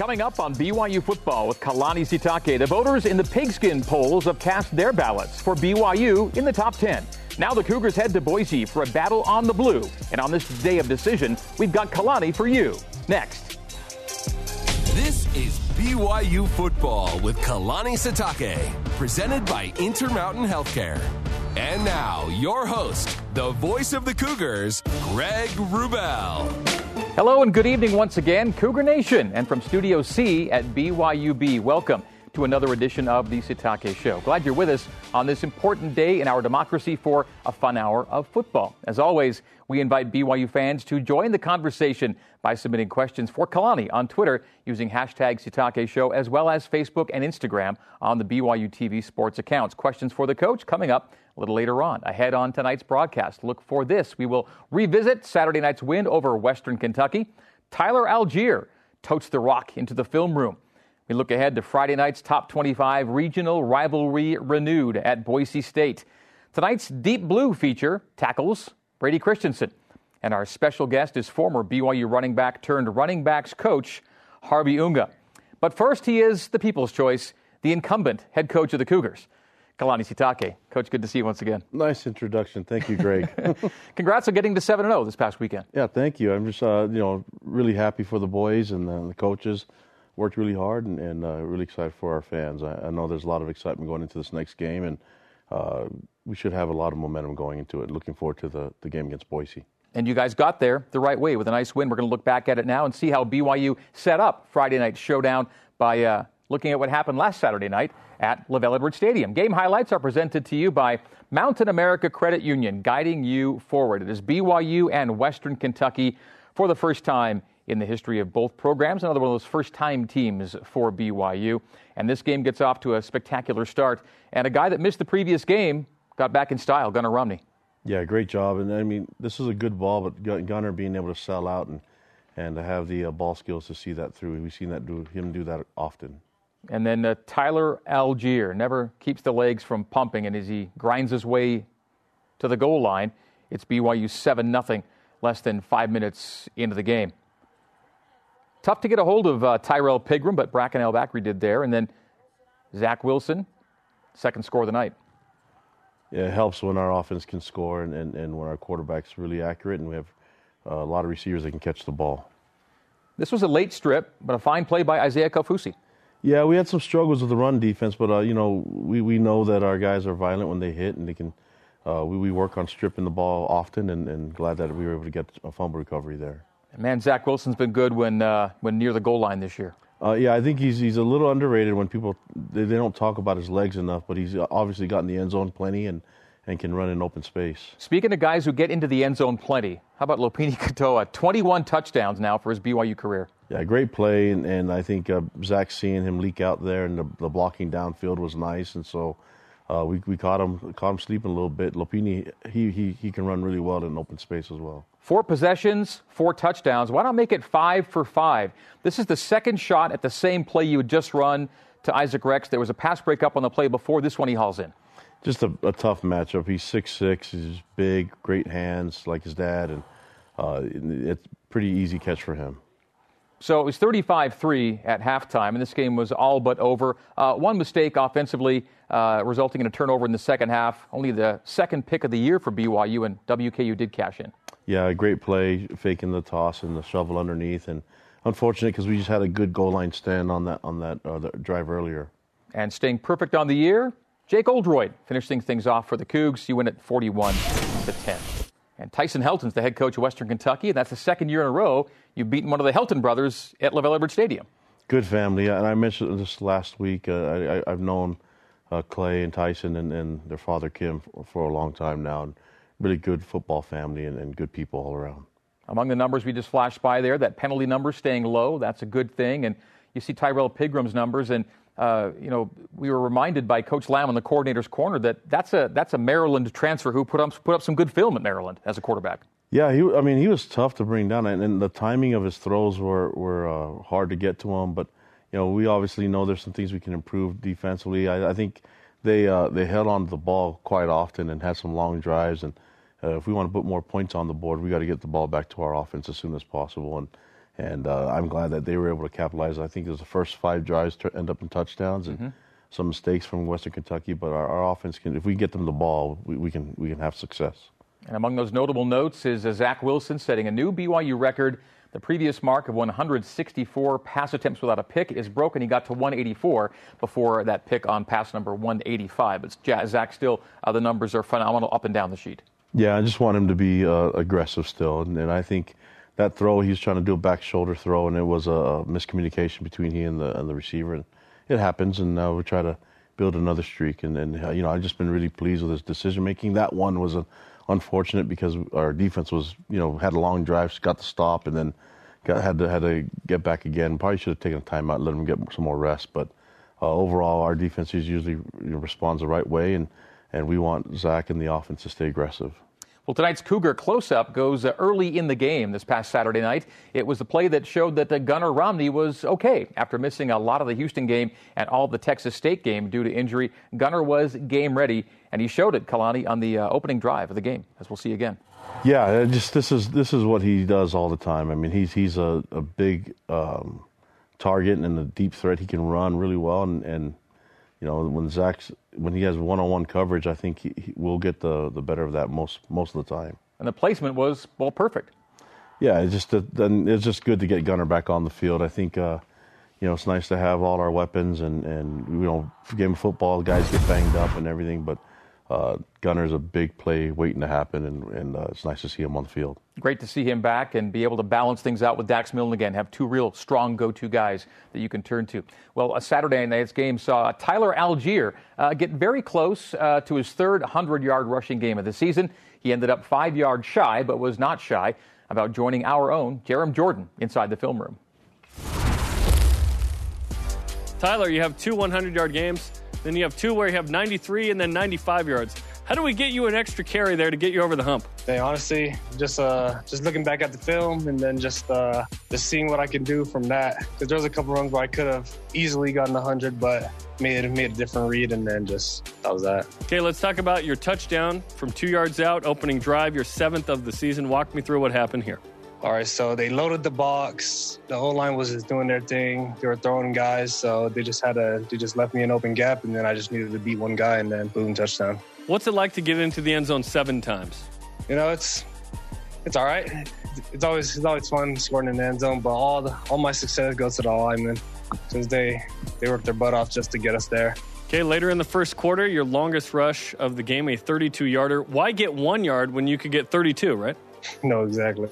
Coming up on BYU football with Kalani Sitake, the voters in the pigskin polls have cast their ballots for BYU in the top 10. Now the Cougars head to Boise for a battle on the blue. And on this day of decision, we've got Kalani for you. Next. This is BYU football with Kalani Sitake, presented by Intermountain Healthcare. And now, your host, the voice of the Cougars, Greg Wrubell. Hello and good evening once again, Cougar Nation, and from Studio C at BYUB. Welcome to another edition of the Sitake Show. Glad you're with us on this important day in our democracy for a fun hour of football. As always, we invite BYU fans to join the conversation by submitting questions for Kalani on Twitter using hashtag Sitake Show as well as Facebook and Instagram on the BYU TV sports accounts. Questions for the coach coming up a little later on. Ahead on tonight's broadcast, look for this. We will revisit Saturday night's win over Western Kentucky. Tyler Allgeier totes the rock into the film room. We look ahead to Friday night's top 25 regional rivalry renewed at Boise State. Tonight's Deep Blue feature tackles Brady Christensen. And our special guest is former BYU running back turned running backs coach, Harvey Unga. But first, he is the people's choice, the incumbent head coach of the Cougars. Kalani Sitake. Coach, good to see you once again. Nice introduction. Thank you, Greg. Congrats on getting to 7 0 this past weekend. Yeah, thank you. I'm just, uh, you know, really happy for the boys and uh, the coaches worked really hard and, and uh, really excited for our fans. I, I, know there's a lot of excitement going into this next game, and uh, we should have a lot of momentum going into it. Looking forward to the, the game against Boise. And you guys got there the right way with a nice win. We're going to look back at it now and see how BYU set up Friday night showdown by uh, looking at what happened last Saturday night at LaVell Edwards Stadium. Game highlights are presented to you by Mountain America Credit Union, guiding you forward. It is BYU and Western Kentucky for the first time in the history of both programs. Another one of those first time teams for BYU. And this game gets off to a spectacular start. And a guy that missed the previous game got back in style, Gunnar Romney. Yeah, great job. And I mean, this is a good ball, but Gunnar being able to sell out and, and to have the uh, ball skills to see that through. We've seen that do, him do that often. And then uh, Tyler Allgeier never keeps the legs from pumping, and as he grinds his way to the goal line, it's BYU 7 0, less than five minutes into the game. Tough to get a hold of uh, Tyrrell Pigrome, but Bracken El-Bakri did there. And then Zach Wilson, second score of the night. Yeah, it helps when our offense can score and, and, and when our quarterback's really accurate and we have uh, a lot of receivers that can catch the ball. This was a late strip, but a fine play by Isaiah Kaufusi. Yeah, we had some struggles with the run defense, but uh, you know we, we know that our guys are violent when they hit, and they can. Uh, we, we work on stripping the ball often, and, and glad that we were able to get a fumble recovery there. Man, Zach Wilson's been good when uh, when near the goal line this year. Uh, yeah, I think he's he's a little underrated when people they, they, don't talk about his legs enough, but he's obviously gotten the end zone plenty and, and can run in open space. Speaking of guys who get into the end zone plenty, how about Lopini Katoa? 21 touchdowns now for his BYU career. Yeah, great play, and, and I think uh, Zach seeing him leak out there and the, the blocking downfield was nice, and so uh, we we caught him caught him sleeping a little bit. Lopini he he he can run really well in open space as well. Four possessions, four touchdowns. Why not make it five for five? This is the second shot at the same play you had just run to Isaac Rex. There was a pass breakup on the play before. This one he hauls in. Just a, a tough matchup. He's six six. He's big, great hands like his dad, and uh, it's pretty easy catch for him. So it was 35 3 at halftime, and this game was all but over. Uh, one mistake offensively, uh, resulting in a turnover in the second half. Only the second pick of the year for BYU, and WKU did cash in. Yeah, great play, faking the toss and the shovel underneath, and unfortunate because we just had a good goal line stand on that on that uh, drive earlier. And staying perfect on the year, Jake Oldroyd finishing things off for the Cougs. You win at 41 to 10. And Tyson Helton's the head coach of Western Kentucky, and that's the second year in a row you've beaten one of the Helton brothers at LaVell Edwards Stadium. Good family, and I mentioned this last week. Uh, I, have known uh, Clay and Tyson and, and, their father Kim for, for a long time now. And, really good football family and, and good people all around. Among the numbers we just flashed by there, that penalty number staying low, that's a good thing. And you see Tyrrell Pigrome's numbers, and uh, you know we were reminded by Coach Lamb on the coordinator's corner that that's a that's a Maryland transfer who put up put up some good film at Maryland as a quarterback. Yeah, he, I mean he was tough to bring down, and, and the timing of his throws were were uh, hard to get to him. But you know we obviously know there's some things we can improve defensively. I, I think they uh, they held on to the ball quite often and had some long drives and uh, if we want to put more points on the board, we got to get the ball back to our offense as soon as possible. And and uh, I'm glad that they were able to capitalize. I think it was the first five drives to end up in touchdowns and mm-hmm. some mistakes from Western Kentucky, but our, our, offense can, if we get them the ball, we, we, can we can have success. And among those notable notes is uh, Zach Wilson setting a new BYU record. The previous mark of 164 pass attempts without a pick is broken. He got to 184 before that pick on pass number 185. But Zach, still, uh, the numbers are phenomenal up and down the sheet. Yeah, I just want him to be uh, aggressive still, and, and I think that throw, he was trying to do a back shoulder throw, and it was a miscommunication between he and the and the receiver, and it happens. And now we try to build another streak, and uh, you know I've just been really pleased with his decision making. That one was a, unfortunate because our defense was you know had a long drive, got the stop, and then got had to had to get back again. Probably should have taken a timeout, let him get some more rest. But uh, overall, our defense usually responds the right way, and and we want Zach and the offense to stay aggressive. Well, tonight's Cougar close up goes uh, early in the game this past Saturday night. It was the play that showed that the Gunnar Romney was okay after missing a lot of the Houston game and all the Texas State game due to injury. Gunnar was game ready, and he showed it, Kalani, on the uh, opening drive of the game, as we'll see again. Yeah, just this is this is what he does all the time. I mean, he's he's a, a big um, target and a deep threat. He can run really well, and, and you know, when Zach's when he has one-on-one coverage, I think he, he will get the the better of that most most of the time. And the placement was well perfect. Yeah, it's just then it's just good to get Gunnar back on the field. I think uh, you know it's nice to have all our weapons and and you know game of football guys get banged up and everything, but uh, Gunnar's a big play waiting to happen, and, and uh, it's nice to see him on the field. Great to see him back and be able to balance things out with Dax Milne again. Have two real strong go-to guys that you can turn to. Well, a Saturday night's game saw Tyler Allgeier uh, get very close uh, to his third 100-yard rushing game of the season. He ended up five yards shy, but was not shy about joining our own Jarom Jordan inside the film room. Tyler, you have two 100-yard games. Then you have two where you have 93 and then 95 yards. How do we get you an extra carry there to get you over the hump? Hey, honestly, just uh, just looking back at the film and then just uh, just seeing what I can do from that. Because there was a couple runs where I could have easily gotten 100, but made made a different read, and then just that was that. Okay, let's talk about your touchdown from two yards out, opening drive, your seventh of the season. Walk me through what happened here. All right, so they loaded the box. The whole line was just doing their thing. They were throwing guys, so they just had to. They just left me an open gap, and then I just needed to beat one guy, and then boom, touchdown. What's it like to get into the end zone seven times? You know, it's it's all right. It's always it's always fun scoring in the end zone, but all the, all my success goes to the linemen since they they worked their butt off just to get us there. Okay, later in the first quarter, your longest rush of the game, a 32 yarder. Why get one yard when you could get 32, right? no, exactly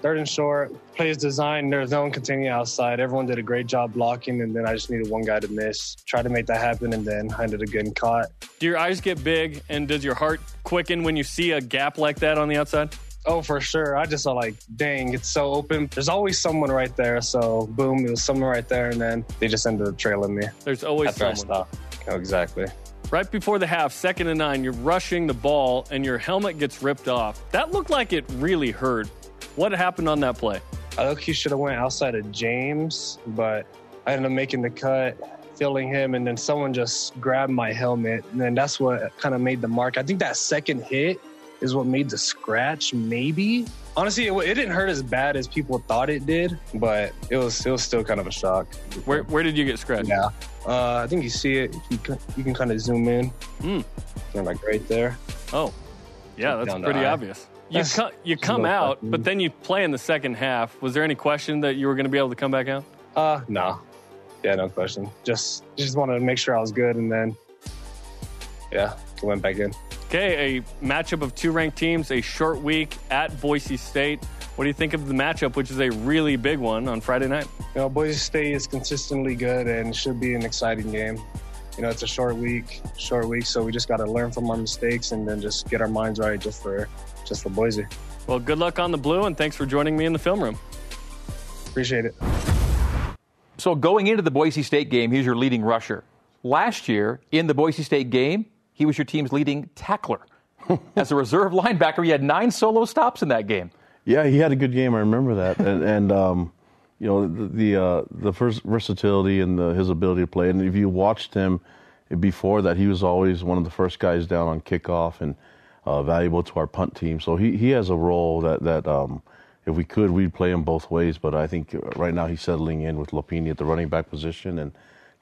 third and short, plays design, there's no one continuing outside. Everyone did a great job blocking, and then I just needed one guy to miss. Try to make that happen, and then I ended up getting caught. Do your eyes get big, and does your heart quicken when you see a gap like that on the outside? Oh, for sure. I just saw like, dang, it's so open. There's always someone right there. So boom, it was someone right there, and then they just ended up trailing me. There's always After someone. Oh, exactly. Right before the half, second and nine, you're rushing the ball and your helmet gets ripped off. That looked like it really hurt. What happened on that play? I think he should have went outside of James, but I ended up making the cut, filling him, and then someone just grabbed my helmet, and then that's what kind of made the mark. I think that second hit is what made the scratch, maybe. Honestly, it, it, didn't hurt as bad as people thought it did, but it was it was still kind of a shock. Where where did you get scratched? Yeah, uh, I think you see it. You can, you can kind of zoom in. Hmm. Like right there. Oh, yeah, that's pretty obvious. You, co- you come out, but then you play in the second half. Was there any question that you were going to be able to come back out? Uh, no. Yeah, no question. Just just wanted to make sure I was good, and then yeah, went back in. Okay, a matchup of two ranked teams, a short week at Boise State. What do you think of the matchup, which is a really big one on Friday night? You know, Boise State is consistently good and should be an exciting game. You know, it's a short week, short week, so we just got to learn from our mistakes and then just get our minds right just for just for Boise. Well, good luck on the blue, and thanks for joining me in the film room. Appreciate it. So, going into the Boise State game, he's your leading rusher. Last year, in the Boise State game, he was your team's leading tackler. As a reserve linebacker, he had nine solo stops in that game. Yeah, he had a good game. I remember that. and, and um, you know, the the, uh, the first versatility and the, his ability to play. And if you watched him before that, he was always one of the first guys down on kickoff and uh, valuable to our punt team. So he, he has a role that that um, if we could, we'd play him both ways. But I think right now he's settling in with Lopini at the running back position, and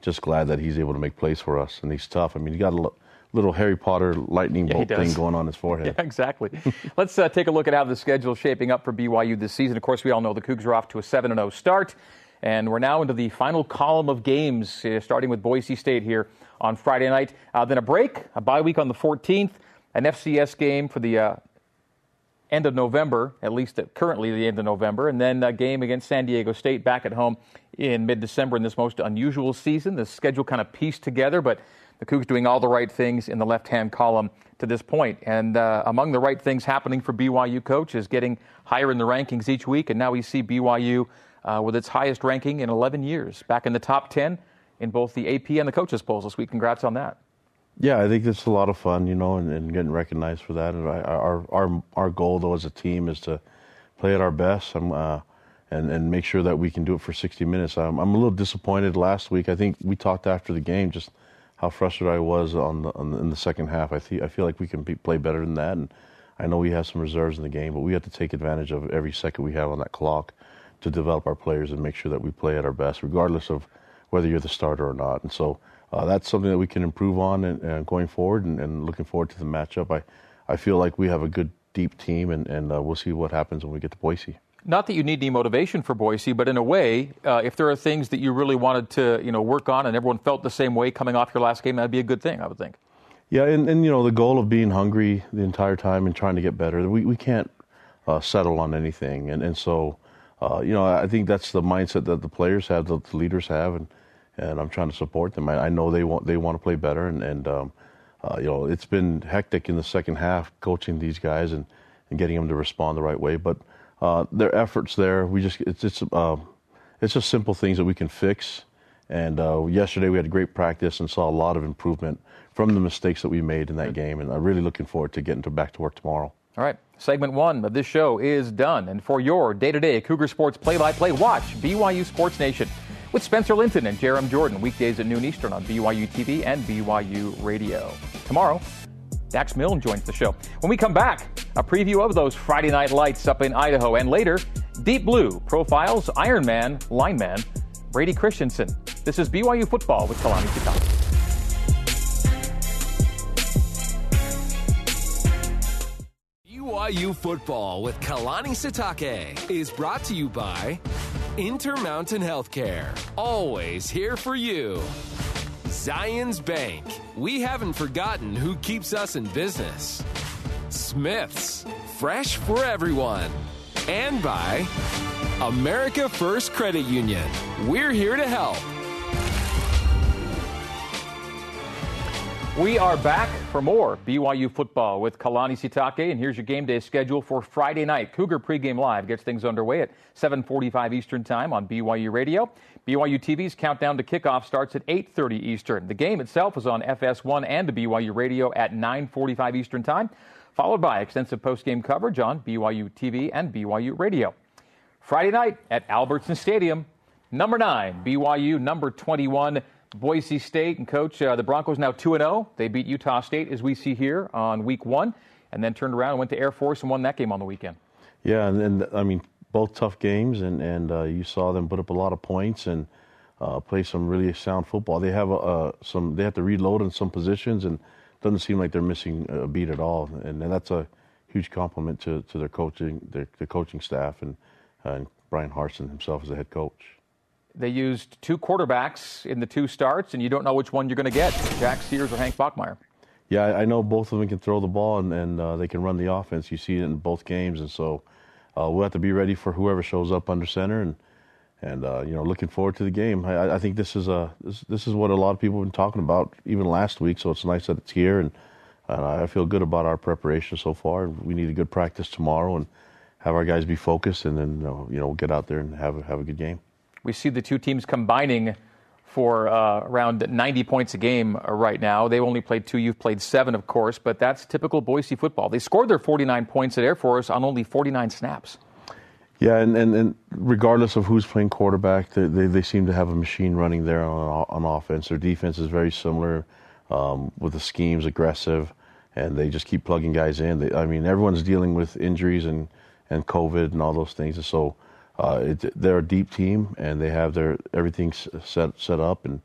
just glad that he's able to make plays for us. And he's tough. I mean, he got a little Harry Potter lightning bolt thing going on his forehead. Yeah, exactly. Let's uh, take a look at how the schedule is shaping up for BYU this season. Of course, we all know the Cougs are off to a 7 0 start. And we're now into the final column of games, uh, starting with Boise State here on Friday night. Uh, then a break, a bye week on the 14th, an FCS game for the uh, end of November, at least currently the end of November, and then a game against San Diego State back at home in mid December in this most unusual season. The schedule kind of pieced together, but the Cougs doing all the right things in the left hand column to this point. And uh, among the right things happening for BYU coach is getting higher in the rankings each week, and now we see BYU uh, with its highest ranking in 11 years, back in the top 10 in both the AP and the coaches polls this week. Congrats on that. Yeah, I think it's a lot of fun, you know, and, and getting recognized for that. And our our our goal, though, as a team, is to play at our best uh, and and make sure that we can do it for 60 minutes. I'm, I'm a little disappointed last week. I think we talked after the game just how frustrated I was on the, on the in the second half. I think I feel like we can be, play better than that, and I know we have some reserves in the game, but we have to take advantage of every second we have on that clock to develop our players and make sure that we play at our best, regardless of whether you're the starter or not. And so uh, that's something that we can improve on and, and going forward and, and, looking forward to the matchup. I, I feel like we have a good, deep team, and, and uh, we'll see what happens when we get to Boise. Not that you need any motivation for Boise, but in a way, uh, if there are things that you really wanted to, you know, work on, and everyone felt the same way coming off your last game, that'd be a good thing, I would think. Yeah, and, and you know, the goal of being hungry the entire time and trying to get better, we we can't uh, settle on anything, and and so, uh, you know, I think that's the mindset that the players have, that the leaders have, and and I'm trying to support them. I, I know they want they want to play better, and and um, uh, you know it's been hectic in the second half coaching these guys and, and getting them to respond the right way. But uh, their efforts there, we just it's it's uh, it's just simple things that we can fix. And uh, yesterday we had a great practice and saw a lot of improvement from the mistakes that we made in that game. And I'm really looking forward to getting to back to work tomorrow. All right. Segment one of this show is done. And for your day to day Cougar Sports play by play, watch BYU Sports Nation with Spencer Linton and Jarom Jordan, weekdays at noon Eastern on BYU TV and BYU Radio. Tomorrow, Dax Milne joins the show. When we come back, a preview of those Friday night lights up in Idaho, and later, Deep Blue profiles Iron Ironman lineman Brady Christensen. This is BYU football with Kalani Sitake. BYU football with Kalani Sitake is brought to you by Intermountain Healthcare, always here for you. Zions Bank, we haven't forgotten who keeps us in business. Smiths, fresh for everyone. And by America First Credit Union, we're here to help. We are back for more BYU football with Kalani Sitake, and here's your game day schedule for Friday night. Cougar pregame live gets things underway at 7:45 Eastern Time on BYU Radio. BYU TV's countdown to kickoff starts at 8:30 Eastern. The game itself is on FS1 and the BYU Radio at 9:45 Eastern Time, followed by extensive postgame coverage on BYU TV and BYU Radio. Friday night at Albertson Stadium, number nine BYU, number 21. Boise State and coach, uh, the Broncos now 2 0. They beat Utah State, as we see here, on week one, and then turned around and went to Air Force and won that game on the weekend. Yeah, and, and I mean, both tough games, and, and uh, you saw them put up a lot of points and uh, play some really sound football. They have a, some, they have to reload in some positions, and it doesn't seem like they're missing a beat at all. And, and that's a huge compliment to, to their coaching, their, their coaching staff, and, and Bryan Harsin himself as a head coach. They used two quarterbacks in the two starts, and you don't know which one you're going to get Jack Sears or Hank Bachmeier. Yeah, I know both of them can throw the ball and, and uh, they can run the offense. You see it in both games, and so uh, we'll have to be ready for whoever shows up under center. And and uh, you know, looking forward to the game. I, I think this is a this, this, is what a lot of people have been talking about even last week. So it's nice that it's here, and I feel good about our preparation so far. We need a good practice tomorrow and have our guys be focused, and then you know get out there and have have a good game. We see the two teams combining for uh, around 90 points a game right now. They've only played two. You've played seven, of course, but that's typical Boise football. They scored their 49 points at Air Force on only 49 snaps. Yeah, and, and, and regardless of who's playing quarterback, they, they, they, seem to have a machine running there on, on offense. Their defense is very similar um, with the schemes, aggressive, and they just keep plugging guys in. They, I mean, everyone's dealing with injuries and and COVID and all those things. And so uh, it, they're a deep team, and they have their everything set set up. And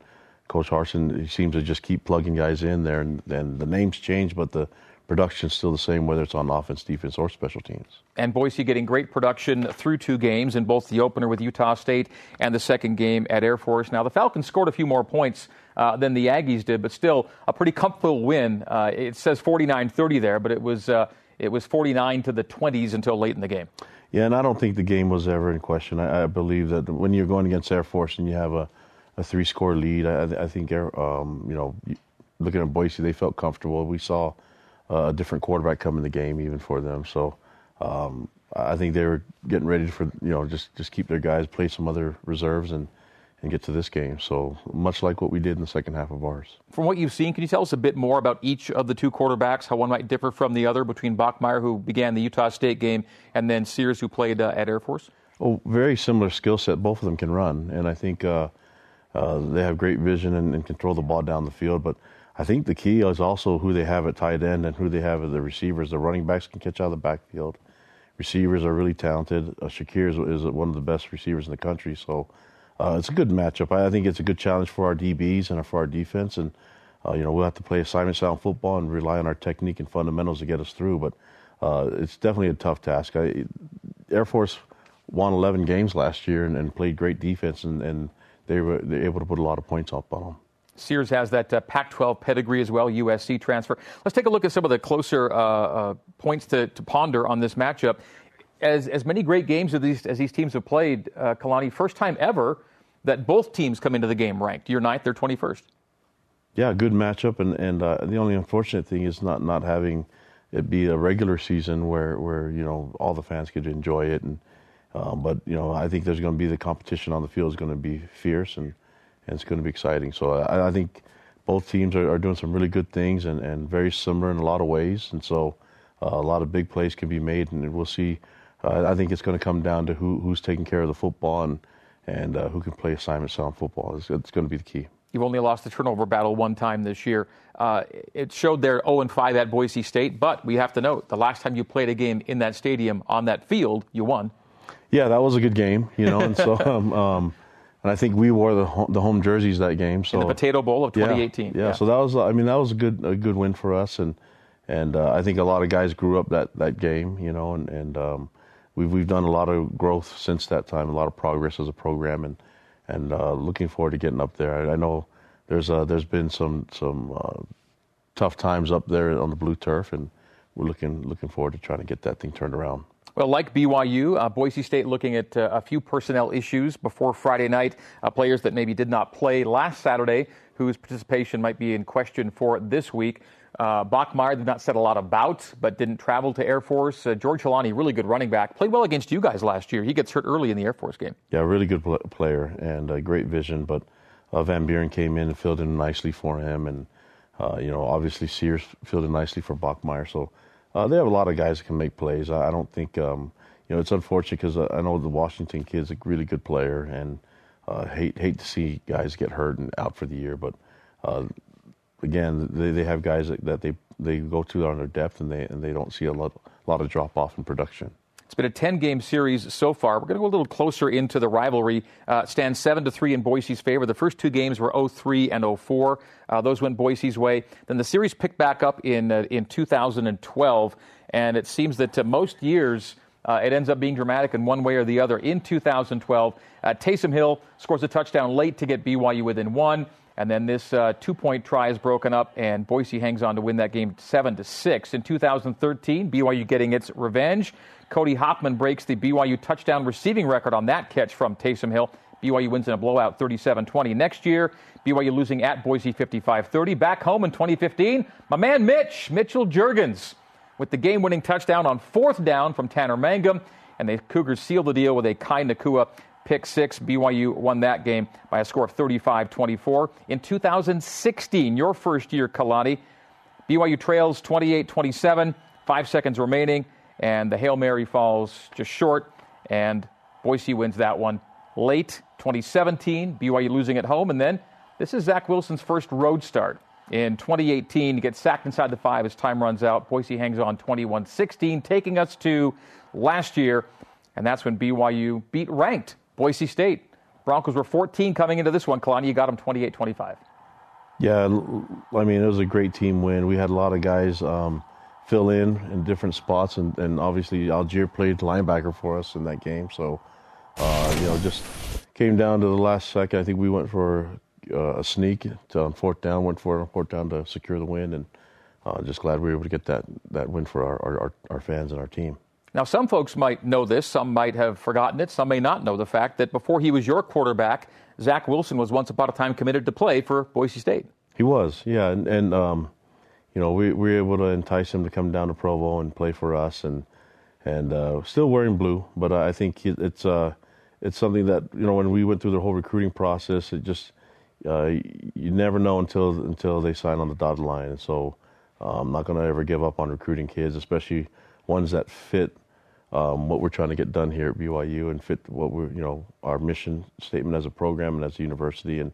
Coach Harsin seems to just keep plugging guys in there, and, and the names change, but the production's still the same, whether it's on offense, defense, or special teams. And Boise getting great production through two games in both the opener with Utah State and the second game at Air Force. Now, the Falcons scored a few more points uh, than the Aggies did, but still a pretty comfortable win. Uh, it says 49 30 there, but it was, uh, it was 49 to the 20s until late in the game. Yeah, and I don't think the game was ever in question. I, I believe that when you're going against Air Force and you have a, a three score lead, I, I think, um, you know, looking at Boise, they felt comfortable. We saw a different quarterback come in the game even for them. So um, I think they were getting ready for you know just just keep their guys, play some other reserves, and and get to this game. So much like what we did in the second half of ours. From what you've seen, can you tell us a bit more about each of the two quarterbacks, how one might differ from the other between Bachmeier, who began the Utah State game, and then Sears, who played uh, at Air Force? Oh, very similar skill set. Both of them can run, and I think uh, uh, they have great vision and, and, control the ball down the field. But I think the key is also who they have at tight end and who they have at the receivers. The running backs can catch out of the backfield. Receivers are really talented. Uh, Shakir is, is, one of the best receivers in the country. So uh, it's a good matchup. I, think it's a good challenge for our DBs and for our defense. And uh, you know we'll have to play assignment sound football and rely on our technique and fundamentals to get us through. But uh, it's definitely a tough task. I, Air Force won 11 games last year and, and played great defense, and, and they were, they were able to put a lot of points up on them. Sears has that uh, Pac 12 pedigree as well, USC transfer. Let's take a look at some of the closer uh, uh, points to, to, ponder on this matchup. As, as many great games as these, as these teams have played, uh, Kalani, first time ever that both teams come into the game ranked. You're ninth, they're 21st. Yeah, good matchup. And, and uh, the only unfortunate thing is not, not having it be a regular season where, where you know all the fans could enjoy it. And um, but you know I think there's going to be the competition on the field is going to be fierce and and it's going to be exciting. So I, I think both teams are, are, doing some really good things and, and very similar in a lot of ways. And so uh, a lot of big plays can be made, and we'll see. Uh, I think it's going to come down to who, who's taking care of the football and and uh, who can play assignment sound football. It's, it's, going to be the key. You've only lost the turnover battle one time this year. Uh, it showed there 0 and 5 at Boise State, but we have to note the last time you played a game in that stadium on that field, you won. Yeah, that was a good game, you know, and so um, um, and I think we wore the home, the home jerseys that game. So in the Potato Bowl of 2018. Yeah, yeah, yeah, so that was I mean that was a good a good win for us, and and uh, I think a lot of guys grew up that that game, you know, and and um, we've we've done a lot of growth since that time, a lot of progress as a program, and and uh, looking forward to getting up there. I, I know there's uh, there's been some some uh, tough times up there on the blue turf, and we're looking looking forward to trying to get that thing turned around. Well, like BYU, uh, Boise State looking at uh, a few personnel issues before Friday night. Uh, players that maybe did not play last Saturday, whose participation might be in question for this week. Uh, Bachmeier did not set a lot about, but didn't travel to Air Force. Uh, George Holani, really good running back, played well against you guys last year. He gets hurt early in the Air Force game. Yeah, really good pl- player and great vision. But uh, Van Buren came in and filled in nicely for him, and uh, you know, obviously Sears filled in nicely for Bachmeier. So uh, they have a lot of guys that can make plays. I, I don't think um, you know it's unfortunate because I, I know the Washington kid's a really good player, and hate hate to see guys get hurt and out for the year. But uh, again, they, they have guys that, that they they go to on their depth, and they and they don't see a lot a lot of drop off in production. It's been a 10 game series so far. We're going to go a little closer into the rivalry. Uh, stands 7 to 3 in Boise's favor. The first two games were 0 3 and 0 4. Uh, those went Boise's way. Then the series picked back up in, uh, in 2012, and it seems that most years uh, it ends up being dramatic in one way or the other. In 2012, uh, Taysom Hill scores a touchdown late to get BYU within one. And then this uh, two-point try is broken up, and Boise hangs on to win that game seven to six. In 2013, BYU getting its revenge. Cody Hoffman breaks the BYU touchdown receiving record on that catch from Taysom Hill. BYU wins in a blowout 37 20. Next year, BYU losing at Boise 55 30. Back home in 2015, my man Mitch, Mitchell Juergens, with the game winning touchdown on fourth down from Tanner Mangum. And the Cougars seal the deal with a Kai Nacua pick six. BYU won that game by a score of 35 24. In 2016, your first year, Kalani, BYU trails 28 27, five seconds remaining and the Hail Mary falls just short, and Boise wins that one late 2017. BYU losing at home, and then this is Zach Wilson's first road start. in 2018. He gets sacked inside the five as time runs out. Boise hangs on 21 16, taking us to last year, and that's when BYU beat ranked Boise State. Broncos were 14 coming into this one. Kalani, you got them 28 25. Yeah, I mean, it was a great team win. We had a lot of guys um, fill in in different spots, and, and obviously Allgeier played linebacker for us in that game. So, uh, you know, just came down to the last second. I think we went for uh, a sneak to, on fourth down, went for it on fourth down to secure the win, and uh, just glad we were able to get that, that win for our, our, our fans and our team. Now, some folks might know this, some might have forgotten it, some may not know the fact that before he was your quarterback, Zach Wilson was once upon a time committed to play for Boise State. He was, yeah, and, and um, you know we, we, were able to entice him to come down to Provo and play for us, and and uh, still wearing blue, but I think it's uh, it's something that you know when we went through the whole recruiting process, it just uh, you never know until until they sign on the dotted line, and so uh, I'm not going to ever give up on recruiting kids, especially ones that fit um, what we're trying to get done here at BYU and fit what we're, you know, our mission statement as a program and as a university. And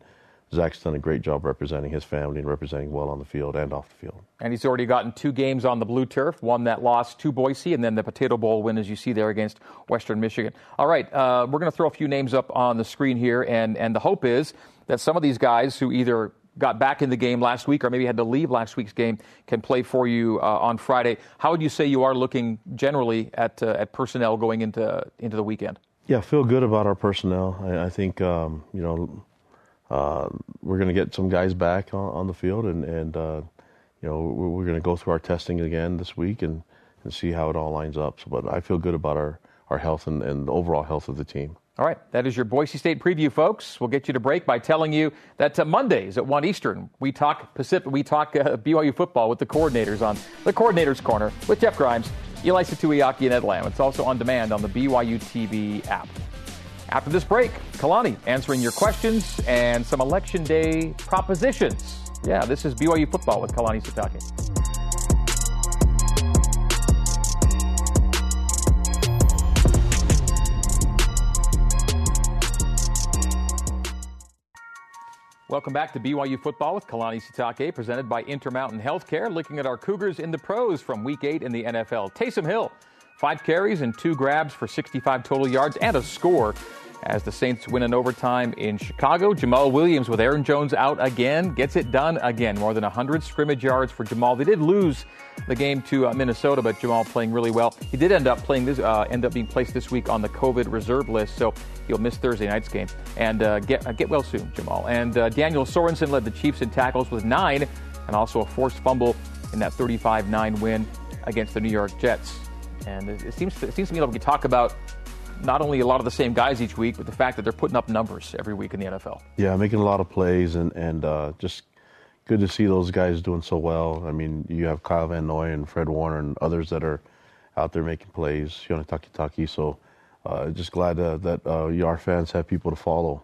Zach's done a great job representing his family and representing well on the field and off the field. And he's already gotten two games on the blue turf, one that lost to Boise, and then the Potato Bowl win, as you see there, against Western Michigan. All right, uh, we're going to throw a few names up on the screen here, and, and the hope is that some of these guys who either got back in the game last week or maybe had to leave last week's game can play for you uh, on Friday. How would you say you are looking generally at, uh, at personnel going into, into the weekend? Yeah, feel good about our personnel. I, I think, um, you know, uh, we're going to get some guys back on, on the field and, and uh, you know, we're, we're going to go through our testing again this week and, and see how it all lines up. So, but I feel good about our, our health and, and the overall health of the team. All right, that is your Boise State preview, folks. We'll get you to break by telling you that uh, Mondays at one Eastern, we talk Pacific, we talk uh, BYU football with the coordinators on the Coordinators Corner with Jeff Grimes, Eli Tuiaki, and Ed Lamb. It's also on demand on the BYU TV app. After this break, Kalani answering your questions and some election day propositions. Yeah, this is BYU football with Kalani Sitake. Welcome back to BYU Football with Kalani Sitake, presented by Intermountain Healthcare. Looking at our Cougars in the pros from Week 8 in the NFL. Taysom Hill, five carries and two grabs for 65 total yards and a score as the Saints win in overtime in Chicago. Jamaal Williams with Aaron Jones out again gets it done again. More than 100 scrimmage yards for Jamaal. They did lose the game to uh, Minnesota, but Jamaal playing really well. He did end up playing this, uh, end up being placed this week on the COVID reserve list, so he'll miss Thursday night's game. And uh, get uh, get well soon, Jamaal. And uh, Daniel Sorensen led the Chiefs in tackles with nine, and also a forced fumble in that 35-9 win against the New York Jets. And it, it seems to, it seems to me like we talk about not only a lot of the same guys each week, but the fact that they're putting up numbers every week in the NFL. Yeah, making a lot of plays and and uh, just good to see those guys doing so well. I mean, you have Kyle Van Noy and Fred Warner and others that are out there making plays. Sione Takitaki. So uh, just glad uh, that uh, our fans have people to follow.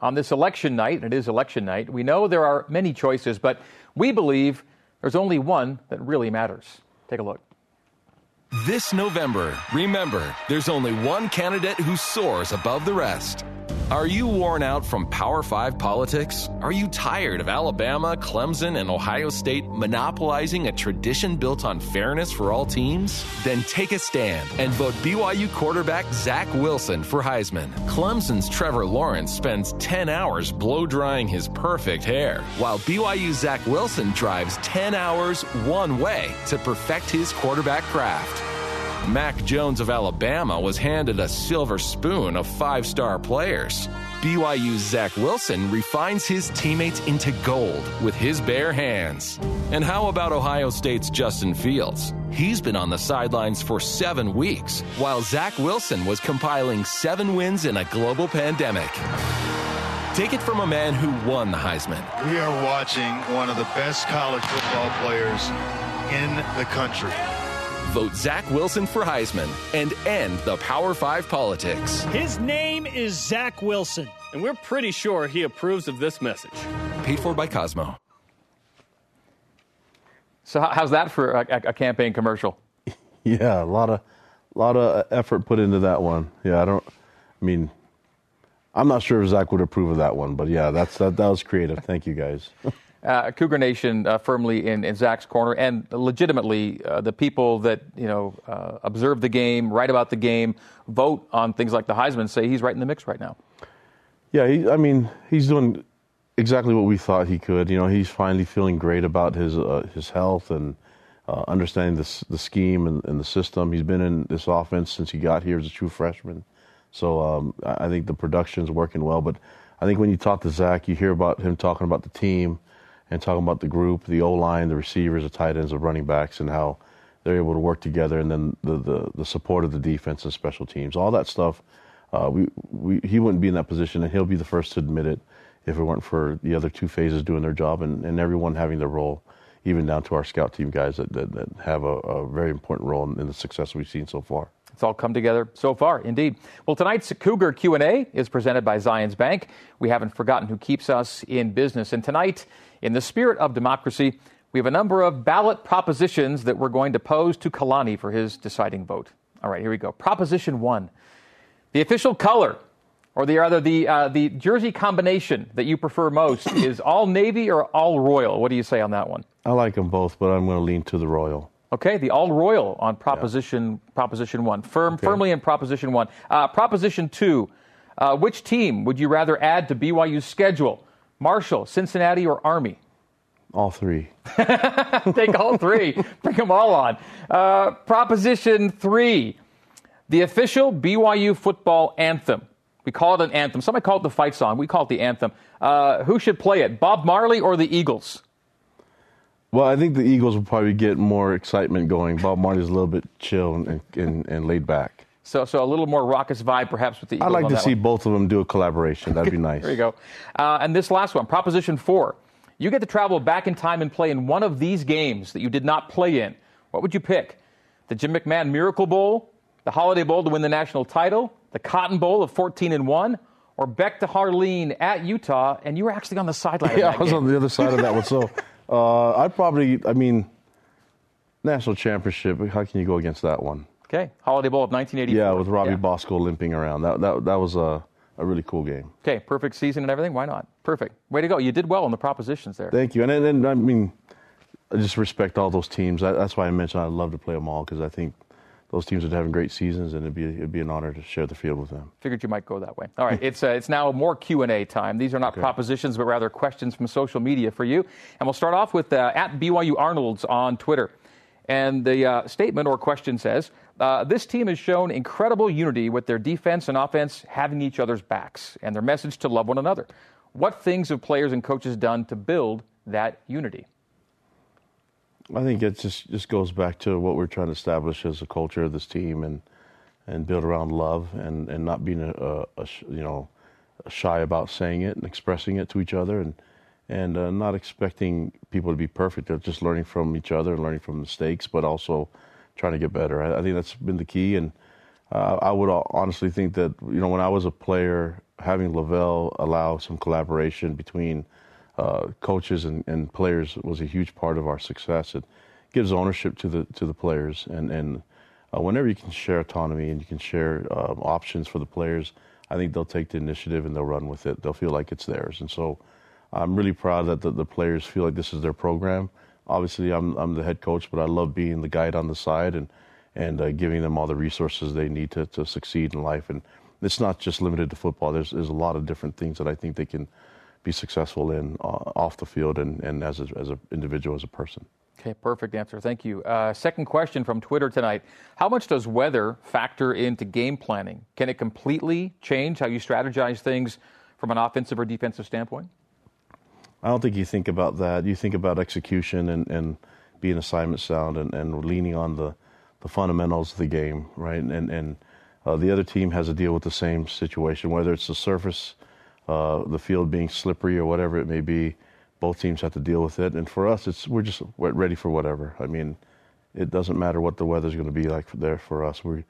On this election night, and it is election night, we know there are many choices, but we believe there's only one that really matters. Take a look. This November, remember, there's only one candidate who soars above the rest. Are you worn out from Power 5 politics? Are you tired of Alabama, Clemson, and Ohio State monopolizing a tradition built on fairness for all teams? Then take a stand and vote BYU quarterback Zach Wilson for Heisman. Clemson's Trevor Lawrence spends 10 hours blow drying his perfect hair, while BYU Zach Wilson drives 10 hours one way to perfect his quarterback craft. Mac Jones of Alabama was handed a silver spoon of five star players. BYU's Zach Wilson refines his teammates into gold with his bare hands. And how about Ohio State's Justin Fields? He's been on the sidelines for seven weeks, while Zach Wilson was compiling seven wins in a global pandemic. Take it from a man who won the Heisman. We are watching one of the best college football players in the country. Vote Zach Wilson for Heisman and end the Power 5 politics. His name is Zach Wilson. And we're pretty sure he approves of this message. Paid for by Cosmo. So, how's that for a, a campaign commercial? Yeah, a lot of, a lot of uh, effort put into that one. Yeah, I don't. I mean, I'm not sure if Zach would approve of that one, but yeah, that's that. That was creative. Thank you, guys. uh, Cougar Nation uh, firmly in, in, Zach's corner, and legitimately uh, the people that you know uh, observe the game, write about the game, vote on things like the Heisman, say he's right in the mix right now. Yeah, he, I mean, he's doing exactly what we thought he could. You know, he's finally feeling great about his uh, his health and uh, understanding this, the scheme and, and, the system. He's been in this offense since he got here as a true freshman, so um, I think the production's working well. But I think when you talk to Zach, you hear about him talking about the team and talking about the group, the O line, the receivers, the tight ends, the running backs, and how they're able to work together, and then the the, the support of the defense and special teams, all that stuff. Uh, we, we he wouldn't be in that position, and he'll be the first to admit it if it weren't for the other two phases doing their job and, and everyone having their role, even down to our scout team guys that, that, that have a, a, very important role in, in the success we've seen so far. It's all come together so far, indeed. Well, tonight's Cougar Q&A is presented by Zions Bank. We haven't forgotten who keeps us in business. And tonight, in the spirit of democracy, we have a number of ballot propositions that we're going to pose to Kalani for his deciding vote. All right, here we go. Proposition one. The official color, or the other the uh, the jersey combination that you prefer most is all navy or all royal. What do you say on that one? I like them both, but I'm going to lean to the royal. Okay, the all royal on proposition yeah. proposition one, firm okay. firmly in proposition one. Uh, proposition two, uh, which team would you rather add to BYU's schedule? Marshall, Cincinnati, or Army? All three. Take all three. Bring them all on. Uh, proposition three, the official BYU football anthem. We call it an anthem. Somebody call it the fight song. We call it the anthem. Uh, who should play it? Bob Marley or the Eagles? Well, I think the Eagles will probably get more excitement going. Bob Marley's a little bit chill and, and, and laid back. So, so a little more raucous vibe, perhaps, with the Eagles. I'd like to see one. both of them do a collaboration. That'd be nice. there you go. Uh, and this last one, Proposition Four, you get to travel back in time and play in one of these games that you did not play in. What would you pick? The Jim McMahon Miracle Bowl, the Holiday Bowl to win the national title, the Cotton Bowl of 14 and one, or Beck to Harline at Utah, and you were actually on the sideline. Yeah, I was game. on the other side of that one. So. Uh, I'd probably, I mean, national championship. How can you go against that one? Okay, Holiday Bowl of 1984. Yeah, with Robbie yeah. Bosco limping around. That that that was a a really cool game. Okay, perfect season and everything. Why not? Perfect. Way to go. You did well in the propositions there. Thank you. And and, I mean, I just respect all those teams. that's why I mentioned I'd love to play them all because I think those teams are having great seasons, and it'd be it'd be an honor to share the field with them. Figured you might go that way. All right, it's uh, it's now more Q and A time. These are not okay. propositions, but rather questions from social media for you. And we'll start off with uh, at BYU Arnold's on Twitter, and the uh, statement or question says, uh, "This team has shown incredible unity with their defense and offense having each other's backs, and their message to love one another. What things have players and coaches done to build that unity?" I think it just just goes back to what we're trying to establish as a culture of this team and and build around love and and not being a, a, a you know shy about saying it and expressing it to each other and and uh, not expecting people to be perfect. They're just learning from each other and learning from mistakes, but also trying to get better. I, I think that's been the key. And uh, I would honestly think that you know when I was a player, having LaVell allow some collaboration between uh, coaches and, and, players was a huge part of our success. It gives ownership to the to the players, and and uh, whenever you can share autonomy and you can share um, options for the players, I think they'll take the initiative and they'll run with it. They'll feel like it's theirs, and so I'm really proud that the, the players feel like this is their program. Obviously, I'm I'm the head coach, but I love being the guide on the side and and uh, giving them all the resources they need to, to succeed in life. And it's not just limited to football. There's there's a lot of different things that I think they can be successful in uh, off the field and, and as, a, as an individual, as a person. Okay, perfect answer. Thank you. Uh, second question from Twitter tonight. How much does weather factor into game planning? Can it completely change how you strategize things from an offensive or defensive standpoint? I don't think you think about that. You think about execution and, and being assignment sound and, and leaning on the, the fundamentals of the game, right? And, and uh, the other team has to deal with the same situation, whether it's the surface uh, the field being slippery or whatever it may be. Both teams have to deal with it, and for us, it's we're just ready for whatever. I mean, it doesn't matter what the weather's going to be like there for us. We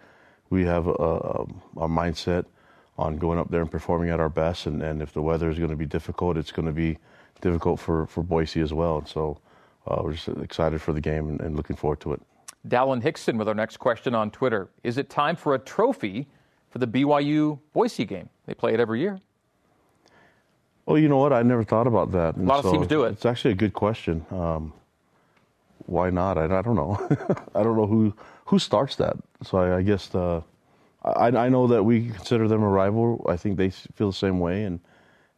we have a, a, a, mindset on going up there and performing at our best, and, and if the weather is going to be difficult, it's going to be difficult for, for Boise as well. And so uh, we're just excited for the game and, and looking forward to it. Dallin Hickson with our next question on Twitter. Is it time for a trophy for the BYU Boise game? They play it every year. Oh, you know what? I never thought about that. A lot of teams do it. It's actually a good question. Um, why not? I, I don't know. I don't know who who starts that. So I, I guess the, I, I know that we consider them a rival. I think they feel the same way, and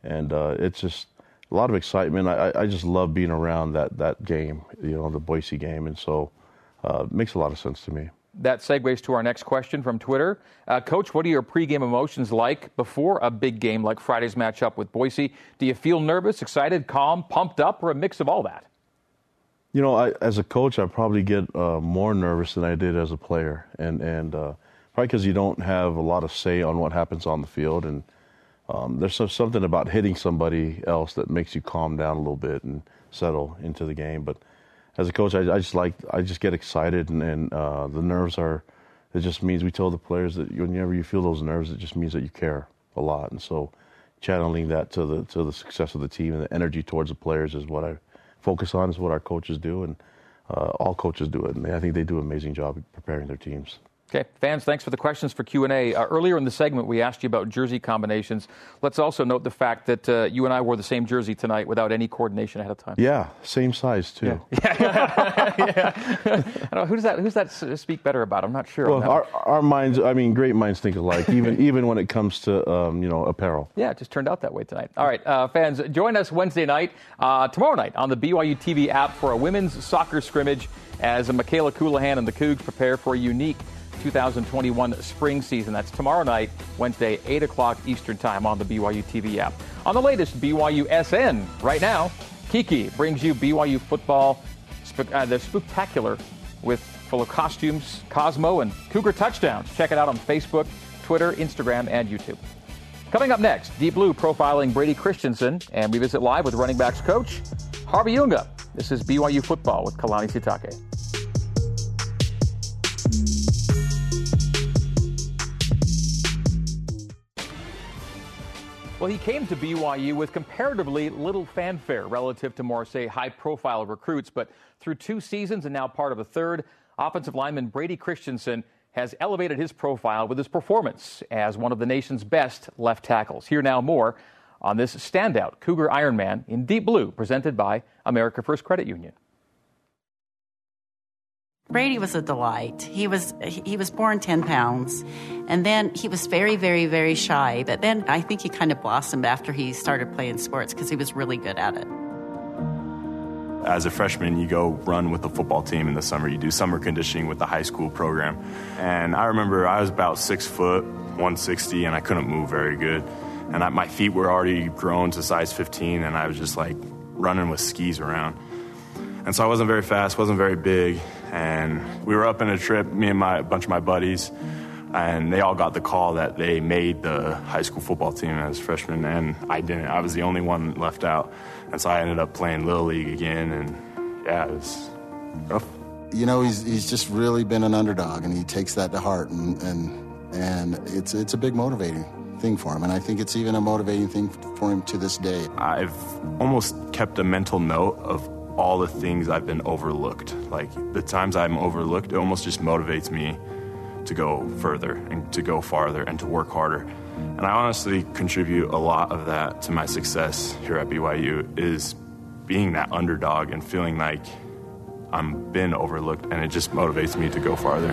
and uh, it's just a lot of excitement. I, I just love being around that that game. You know, the Boise game, and so uh, it makes a lot of sense to me. That segues to our next question from Twitter. Uh, Coach, what are your pregame emotions like before a big game like Friday's matchup with Boise? Do you feel nervous, excited, calm, pumped up, or a mix of all that? You know, I, as a coach, I probably get uh, more nervous than I did as a player, and and uh, probably because you don't have a lot of say on what happens on the field, and um, there's something about hitting somebody else that makes you calm down a little bit and settle into the game. But as a coach, I, I just like I just get excited, and, and uh, the nerves are. It just means we tell the players that whenever you feel those nerves, it just means that you care a lot, and so channeling that to the to the success of the team and the energy towards the players is what I focus on. Is what our coaches do, and uh, all coaches do it. And I think they do an amazing job preparing their teams. Okay, fans, thanks for the questions for Q&A. Uh, earlier in the segment, we asked you about jersey combinations. Let's also note the fact that uh, you and I wore the same jersey tonight without any coordination ahead of time. Yeah, same size too. Yeah. yeah. Know, who's that? Who's that speak better about? I'm not sure. Well, our, our minds, I mean, great minds think alike, even even when it comes to um, you know apparel. Yeah, it just turned out that way tonight. All right, uh, fans, join us Wednesday night, uh, tomorrow night on the BYU TV app for a women's soccer scrimmage as Michaela Colohan and the Cougs prepare for a unique 2021 spring season. That's tomorrow night, Wednesday, 8 o'clock Eastern Time on the BYU TV app. On the latest BYU SN, right now, Kiki brings you BYU football, uh, the spectacular with full of costumes, Cosmo, and Cougar touchdowns. Check it out on Facebook, Twitter, Instagram, and YouTube. Coming up next, Deep Blue profiling Brady Christensen, and we visit live with running backs coach Harvey Unga. This is BYU football with Kalani Sitake. Well, he came to BYU with comparatively little fanfare relative to more, say, high profile recruits, but through two seasons and now part of a third, offensive lineman Brady Christensen has elevated his profile with his performance as one of the nation's best left tackles. Here now more on this standout Cougar Ironman in deep blue presented by America First Credit Union. Brady was a delight. He was he was born 10 pounds and then he was very very very shy, but then I think he kind of blossomed after he started playing sports because he was really good at it. As a freshman, you go run with the football team in the summer. You do summer conditioning with the high school program. And I remember I was about six foot, 160, and I couldn't move very good. And I, my feet were already grown to size 15, and I was just like running with skis around. And so I wasn't very fast, wasn't very big. And we were up in a trip, me and my a bunch of my buddies, and they all got the call that they made the high school football team as freshmen, and I didn't. I was the only one left out, and so I ended up playing little league again, and yeah, it was rough. You know, he's he's just really been an underdog, and he takes that to heart, and and and it's it's a big motivating thing for him, and I think it's even a motivating thing for him to this day. I've almost kept a mental note of all the things I've been overlooked. Like the times I'm overlooked, it almost just motivates me to go further and to go farther and to work harder. And I honestly contribute a lot of that to my success here at BYU is being that underdog and feeling like I'm been overlooked and it just motivates me to go farther.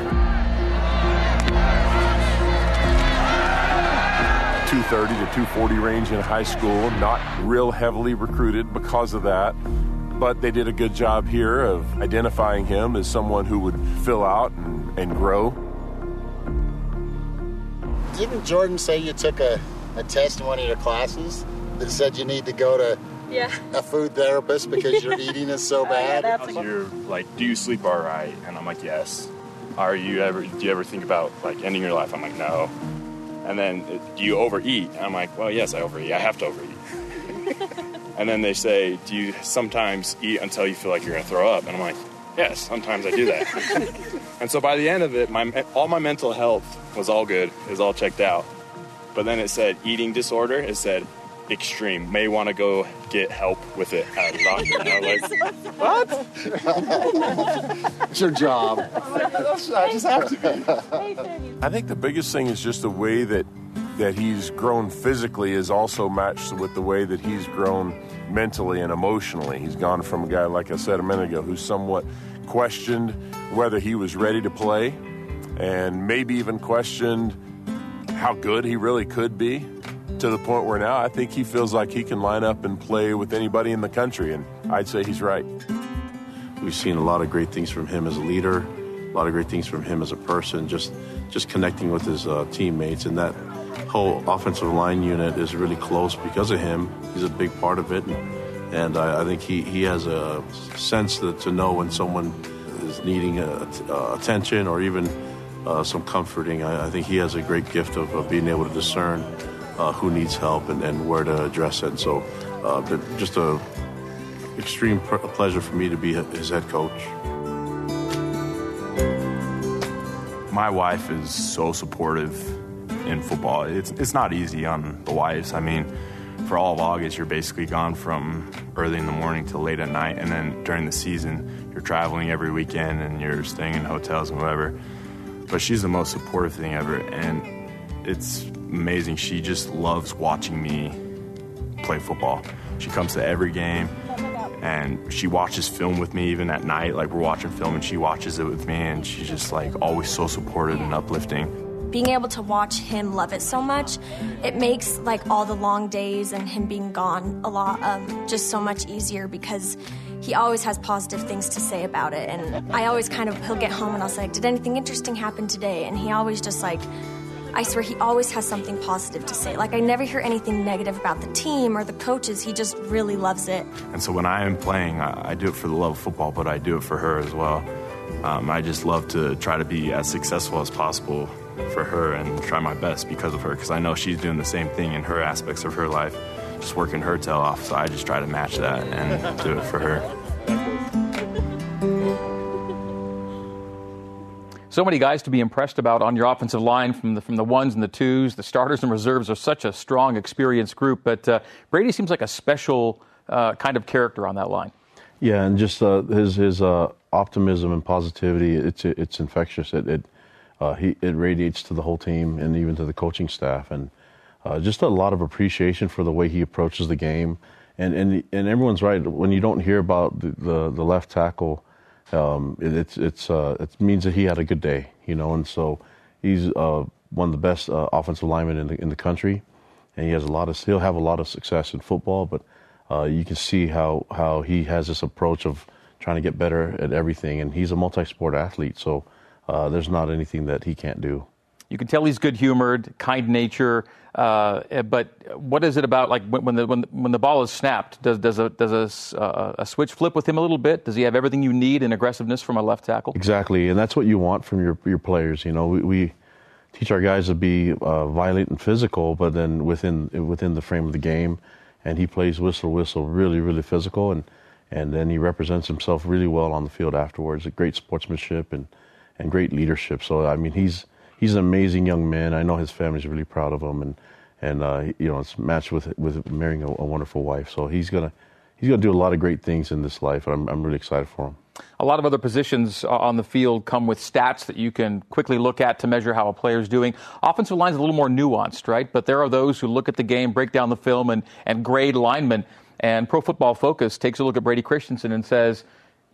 230 to 240 range in high school, not real heavily recruited because of that but they did a good job here of identifying him as someone who would fill out and, and grow. Didn't Jordan say you took a, a test in one of your classes that said you need to go to yeah. a food therapist because your eating is so bad? Oh, yeah, You're like, do you sleep all right? And I'm like, yes. Are you ever? Do you ever think about like ending your life? I'm like, no. And then, uh, do you overeat? And I'm like, well, yes, I overeat. I have to overeat. And then they say, Do you sometimes eat until you feel like you're going to throw up? And I'm like, Yes, sometimes I do that. and so by the end of it, my, all my mental health was all good, it was all checked out. But then it said eating disorder, it said extreme, may want to go get help with it at a doctor. And I was like, What? it's your job. Oh I just have to be. I think the biggest thing is just the way that that he's grown physically is also matched with the way that he's grown mentally and emotionally. He's gone from a guy, like I said a minute ago, who's somewhat questioned whether he was ready to play and maybe even questioned how good he really could be to the point where now I think he feels like he can line up and play with anybody in the country, and I'd say he's right. We've seen a lot of great things from him as a leader, a lot of great things from him as a person, just just connecting with his uh, teammates, and that whole offensive line unit is really close because of him. He's a big part of it, and, and I, I, think he, he has a sense to, to know when someone is needing a, a attention or even uh, some comforting. I, I, think he has a great gift of, of being able to discern uh, who needs help and, and, where to address it. So, uh, just a extreme pr- pleasure for me to be his head coach. My wife is so supportive in football. It's it's not easy on the wives. I mean, for all of August, you're basically gone from early in the morning till late at night, and then during the season, you're traveling every weekend and you're staying in hotels and whatever. But she's the most supportive thing ever, and it's amazing. She just loves watching me play football. She comes to every game and she watches film with me even at night. Like we're watching film and she watches it with me, and she's just like always so supportive and uplifting. Being able to watch him love it so much, it makes like all the long days and him being gone a lot um, just so much easier because he always has positive things to say about it. And I always kind of, he'll get home and I'll say, Did anything interesting happen today? And he always just like, I swear he always has something positive to say. Like I never hear anything negative about the team or the coaches. He just really loves it. And so when I am playing, I, I do it for the love of football, but I do it for her as well. Um, I just love to try to be as successful as possible for her and try my best because of her because I know she's doing the same thing in her aspects of her life, just working her tail off. So I just try to match that and do it for her. So many guys to be impressed about on your offensive line from the, from the ones and the twos. The starters and reserves are such a strong, experienced group. But uh, Brady seems like a special uh, kind of character on that line. Yeah, and just uh, his his uh, optimism and positivity, it's it's infectious. It it, uh, he, it radiates to the whole team and even to the coaching staff. And uh, just a lot of appreciation for the way he approaches the game. And, and, and everyone's right. When you don't hear about the, the, the left tackle um, it, it's it's uh, it means that he had a good day, you know, and so he's uh, one of the best uh, offensive linemen in the in the country, and he has a lot of he'll have a lot of success in football, but uh, you can see how how he has this approach of trying to get better at everything, and he's a multi-sport athlete, so uh, there's not anything that he can't do. You can tell he's good humored, kind nature. Uh, eh, but what is it about like when the when, when the ball is snapped? Does does a does a, uh, a switch flip with him a little bit? Does he have everything you need in aggressiveness from a left tackle? Exactly, and that's what you want from your your players. You know, we, we teach our guys to be uh, violent and physical, but then within within the frame of the game, and he plays whistle whistle, really really physical, and and then he represents himself really well on the field afterwards. A great sportsmanship and and great leadership. So I mean, he's he's an amazing young man. I know his family's really proud of him, and and uh, you know it's matched with with marrying a, a, wonderful wife. So he's gonna he's gonna do a lot of great things in this life, and I'm I'm really excited for him. A lot of other positions on the field come with stats that you can quickly look at to measure how a player's doing. Offensive line's a little more nuanced, right? But there are those who look at the game, break down the film, and and grade linemen. And Pro Football Focus takes a look at Brady Christensen and says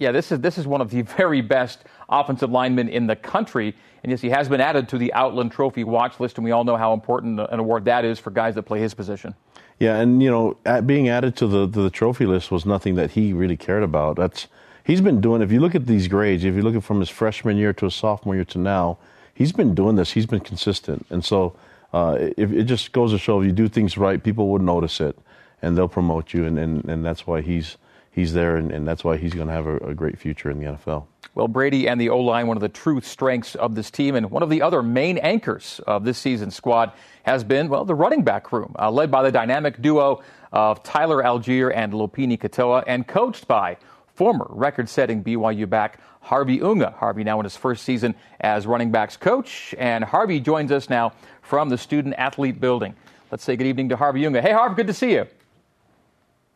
yeah, this is this is one of the very best offensive linemen in the country. And yes, he has been added to the Outland Trophy watch list, and we all know how important an award that is for guys that play his position. Yeah, and you know, being added to the to the trophy list was nothing that he really cared about. That's he's been doing. If you look at these grades, if you look at from his freshman year to his sophomore year to now, he's been doing this. He's been consistent, and so uh, it, it just goes to show if you do things right, people would notice it, and they'll promote you, and and, and that's why he's he's there, and, and that's why he's going to have a, a, great future in the NFL. Well, Brady and the O line, one of the true strengths of this team, and one of the other main anchors of this season's squad has been, well, the running back room, uh, led by the dynamic duo of Tyler Allgeier and Lopini Katoa, and coached by former record setting BYU back Harvey Unga. Harvey now in his first season as running backs coach, and Harvey joins us now from the student athlete building. Let's say good evening to Harvey Unga. Hey, Harvey, good to see you.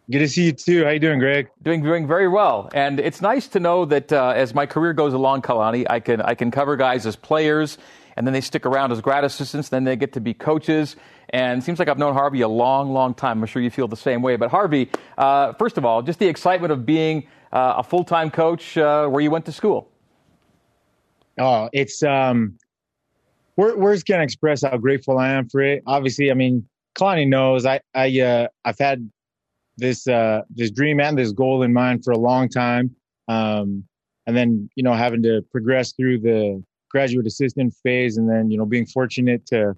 Good to see you too. How you doing, Greg? Doing doing very well, and it's nice to know that uh, as my career goes along, Kalani, I can I can cover guys as players, and then they stick around as grad assistants, then they get to be coaches. And it seems like I've known Harvey a long, long time. I'm sure you feel the same way. But Harvey, uh, first of all, just the excitement of being uh, a full time coach uh, where you went to school. Oh, it's um, words can't express how grateful I am for it. Obviously, I mean, Kalani knows I I uh, I've had this uh, this dream and this goal in mind for a long time. Um, and then you know having to progress through the graduate assistant phase, and then you know being fortunate to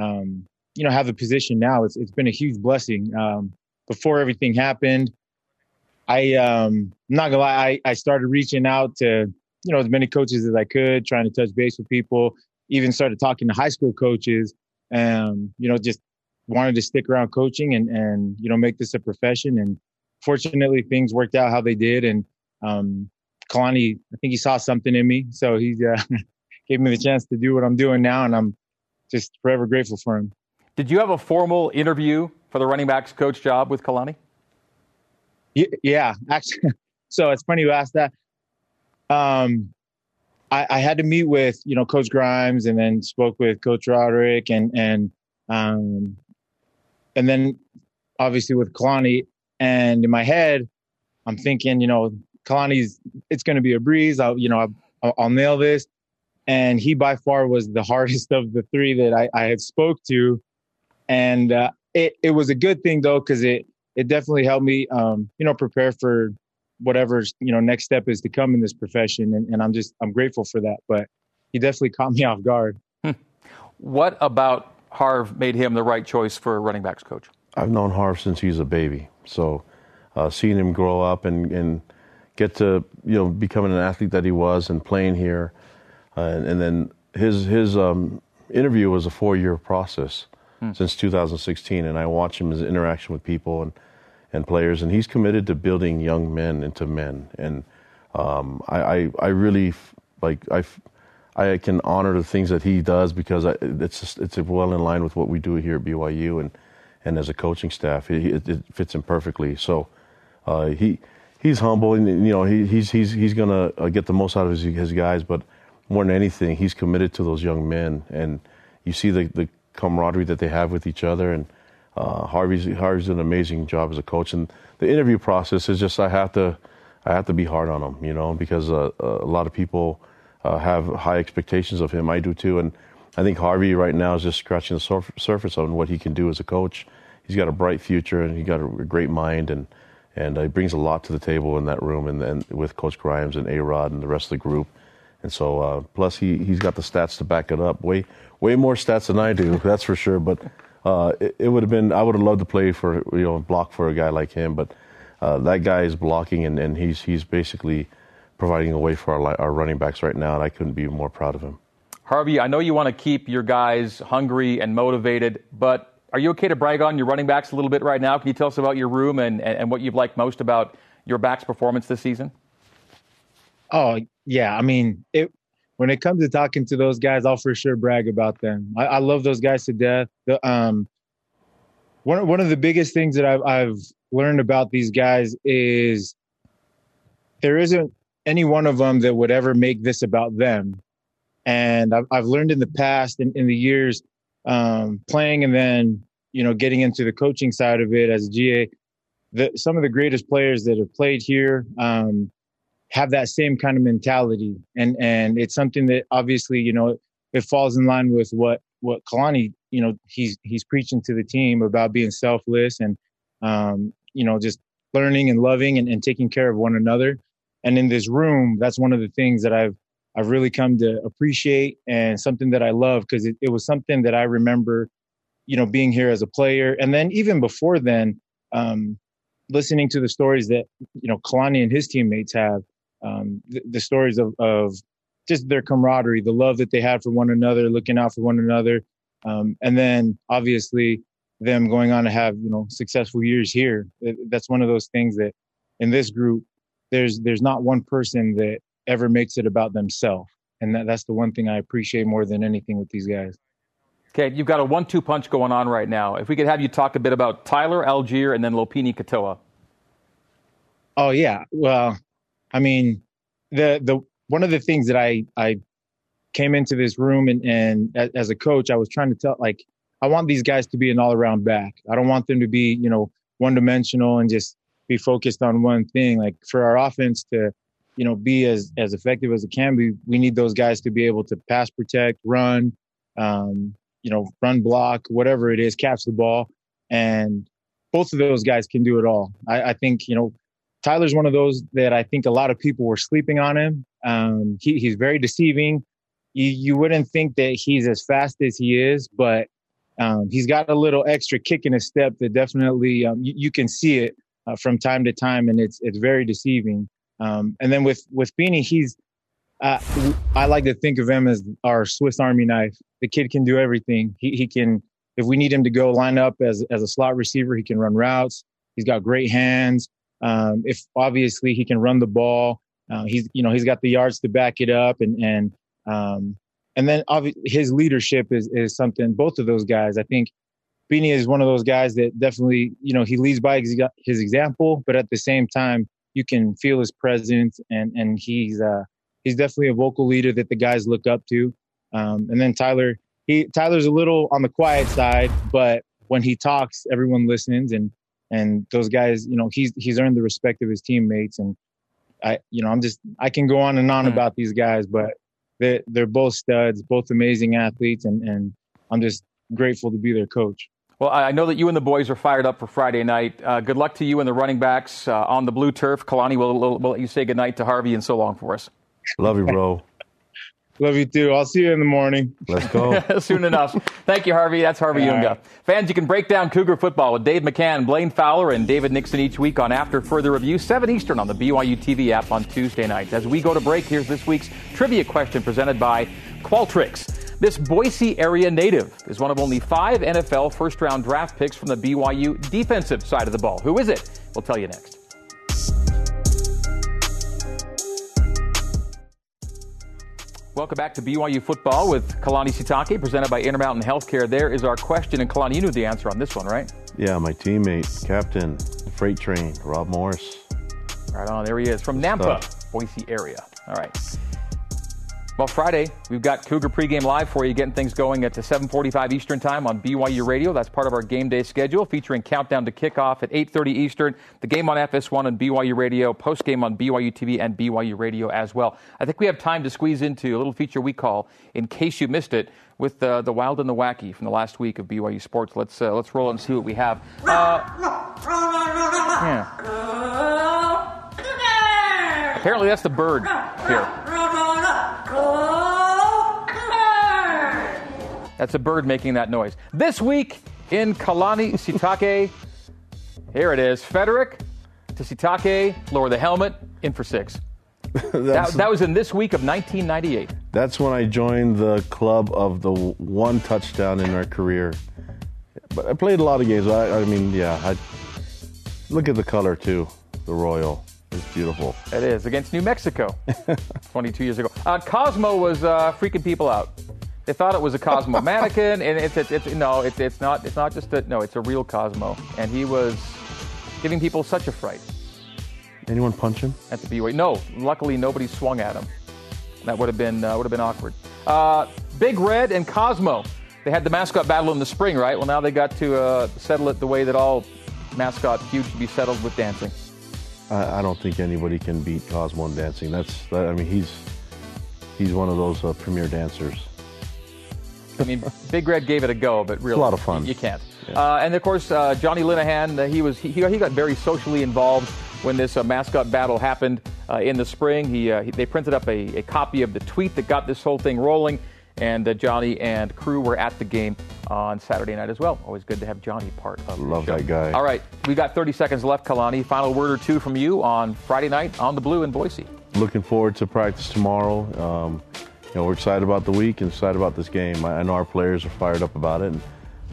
um, you know have the position now. It's it's been a huge blessing. Um, before everything happened, I um, I'm not gonna lie, I, I started reaching out to you know as many coaches as I could, trying to touch base with people. Even started talking to high school coaches, and you know just wanted to stick around coaching and and you know make this a profession. And fortunately, things worked out how they did. And um, Kalani, I think he saw something in me, so he uh, gave me the chance to do what I'm doing now, and I'm just forever grateful for him. Did you have a formal interview for the running backs coach job with Kalani? Yeah, actually. So it's funny you asked that. Um, I, I, had to meet with you know Coach Grimes, and then spoke with Coach Roderick, and and um, and then obviously with Kalani. And in my head, I'm thinking, you know, Kalani's it's going to be a breeze. I'll you know I'll, I'll, nail this. And he by far was the hardest of the three that I, I had spoke to, and uh, it it was a good thing though because it it definitely helped me um, you know prepare for whatever you know next step is to come in this profession, and, and I'm just I'm grateful for that. But he definitely caught me off guard. Hmm. What about Harv made him the right choice for a running backs coach? I've known Harv since he was a baby, so uh, seeing him grow up and, and get to you know becoming an athlete that he was and playing here, uh, and, and, then his his um, interview was a four year process hmm. since 2016, and I watch him his interaction with people and and players, and he's committed to building young men into men, and um, I, I, I really like I. I can honor the things that he does because I, it's it's well in line with what we do here at BYU and and as a coaching staff, it, it fits him perfectly. So uh, he he's humble, and you know he, he's he's he's gonna uh, get the most out of his, his guys. But more than anything, he's committed to those young men, and you see the the camaraderie that they have with each other. And uh, Harvey's Harvey's an amazing job as a coach, and the interview process is just I have to I have to be hard on him, you know, because uh, a lot of people uh, have high expectations of him. I do too, and I think Harvey right now is just scratching the surf- surface on what he can do as a coach. He's got a bright future, and he got a great mind, and and uh, he brings a lot to the table in that room, and, with Coach Grimes and A Rod and the rest of the group. And so, uh, plus he he's got the stats to back it up. Way way more stats than I do, that's for sure. But uh, it, it would have been I would have loved to play for you know block for a guy like him, but uh, that guy is blocking, and, and he's he's basically providing a way for our our running backs right now, and I couldn't be more proud of him. Harvey, I know you want to keep your guys hungry and motivated, but are you okay to brag on your running backs a little bit right now? Can you tell us about your room and, and what you've liked most about your back's performance this season? Oh, yeah. I mean, it, when it comes to talking to those guys, I'll for sure brag about them. I, I love those guys to death. The, um, one, one of the biggest things that I've, I've learned about these guys is there isn't any one of them that would ever make this about them. And I've, I've learned in the past in, in the years um, playing and then you know getting into the coaching side of it as a GA. The, some of the greatest players that have played here um, have that same kind of mentality, and and it's something that obviously you know it falls in line with what what Kalani you know he's he's preaching to the team about being selfless and um, you know just learning and loving and, and taking care of one another. And in this room, that's one of the things that I've I've really come to appreciate and something that I love because it, it was something that I remember, you know, being here as a player. And then even before then, um, listening to the stories that, you know, Kalani and his teammates have, um, the, the, stories of, of just their camaraderie, the love that they had for one another, looking out for one another. Um, and then obviously them going on to have, you know, successful years here. That's one of those things that in this group, there's, there's not one person that ever makes it about themselves. And that, that's the one thing I appreciate more than anything with these guys. Okay, you've got a one-two punch going on right now. If we could have you talk a bit about Tyler Allgeier and then Lopini Katoa. Oh yeah, well, I mean, the the one of the things that I I came into this room and, and as a coach, I was trying to tell like I want these guys to be an all around back. I don't want them to be, you know, one dimensional and just be focused on one thing. Like for our offense to, you know, be as as effective as it can be, we need those guys to be able to pass protect, run, um, you know, run block, whatever it is, catch the ball. And both of those guys can do it all. I, I think, you know, Tyler's one of those that I think a lot of people were sleeping on him. Um, he, he's very deceiving. You, you wouldn't think that he's as fast as he is, but um, he's got a little extra kick in his step that definitely um, you, you, can see it uh, from time to time, and it's it's very deceiving. Um, and then with with Beanie, he's uh, I like to think of him as our Swiss Army knife. The kid can do everything. He he can if we need him to go line up as as a slot receiver, he can run routes. He's got great hands. Um, if obviously he can run the ball, uh, he's you know he's got the yards to back it up, and and um, and then obviously his leadership is is something. Both of those guys, I think, Beanie is one of those guys that definitely you know he leads by his example, but at the same time you can feel his presence, and and he's uh, he's definitely a vocal leader that the guys look up to. Um, and then Tyler, he Tyler's a little on the quiet side, but when he talks, everyone listens, and and those guys, you know, he's he's earned the respect of his teammates, and I, you know, I'm just I can go on and on mm. about these guys, but they're they're both studs, both amazing athletes, and and I'm just grateful to be their coach. Well, I know that you and the boys are fired up for Friday night. Uh, good luck to you and the running backs uh, on the blue turf. Kalani will, will, will let you say goodnight to Harvey and so long for us. Love you, bro. Love you too. I'll see you in the morning. Let's go. Soon enough. Thank you, Harvey. That's Harvey All Unga. Right. Fans, you can break down Cougar football with Dave McCann, Blaine Fowler, and David Nixon each week on After Further Review, 7 Eastern on the BYU TV app on Tuesday nights. As we go to break, here's this week's trivia question presented by Qualtrics. This Boise area native is one of only five NFL first round draft picks from the BYU defensive side of the ball. Who is it? We'll tell you next. Welcome back to BYU football with Kalani Sitake, presented by Intermountain Healthcare. There is our question, and Kalani, you knew the answer on this one, right? Yeah, my teammate, captain, freight train, Rob Morris. Right on, there he is from Nampa, Boise area. All right. Well, Friday, we've got Cougar pregame live for you, getting things going at 7:45 Eastern Time on BYU Radio. That's part of our game day schedule, featuring countdown to kickoff at 8:30 Eastern. The game on FS1 and BYU Radio, post game on BYU TV and BYU Radio as well. I think we have time to squeeze into a little feature we call "In Case You Missed It" with uh, the wild and the wacky from the last week of BYU Sports. Let's uh, let's roll it and see what we have. Uh, yeah. Apparently, that's the bird here. That's a bird making that noise. This week in Kalani Sitake, here it is. Feterik to Sitake, lower the helmet, in for six. that, that, was in this week of 1998. That's when I joined the club of the one touchdown in our career. But I played a lot of games. I, I mean, yeah. I, look at the color too, the royal. It's beautiful. It is against New Mexico, 22 years ago. Uh, Cosmo was uh, freaking people out. They thought it was a Cosmo mannequin, and it's, it's, it's no, it's, it's not. It's not just a no. It's a real Cosmo, and he was giving people such a fright. Anyone punch him at the BYU? No, luckily nobody swung at him. That would have been uh, would have been awkward. Uh, Big Red and Cosmo. They had the mascot battle in the spring, right? Well, now they got to uh, settle it the way that all mascot feuds should be settled with dancing. I, I don't think anybody can beat Cosmo in dancing. That's, that, I mean, he's he's one of those uh, premier dancers. I mean, Big Red gave it a go, but really, it's a lot of fun. You, can't. Yeah. Uh, and of course, uh, Johnny Linehan, uh, he was he, he got very socially involved when this uh, mascot battle happened uh, in the spring. He, he, they printed up a, a, copy of the tweet that got this whole thing rolling, and Johnny and crew were at the game on Saturday night as well. Always good to have Johnny part of Love that guy. All right, we got 30 seconds left, Kalani. Final word or two from you on Friday night on the Blue in Boise. Looking forward to practice tomorrow. Um, you know, we're excited about the week and excited about this game. I, I know our players are fired up about it. And,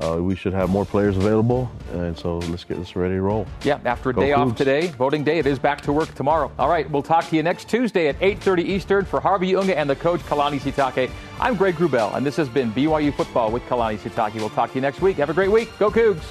uh, we should have more players available, and so let's get this ready to roll. Yeah, after a Go day Cougs. off today, voting day, it is back to work tomorrow. All right, we'll talk to you next Tuesday at 8.30 Eastern for Harvey Unga and the coach Kalani Sitake. I'm Greg Wrubell, and this has been BYU Football with Kalani Sitake. We'll talk to you next week. Have a great week. Go Cougs!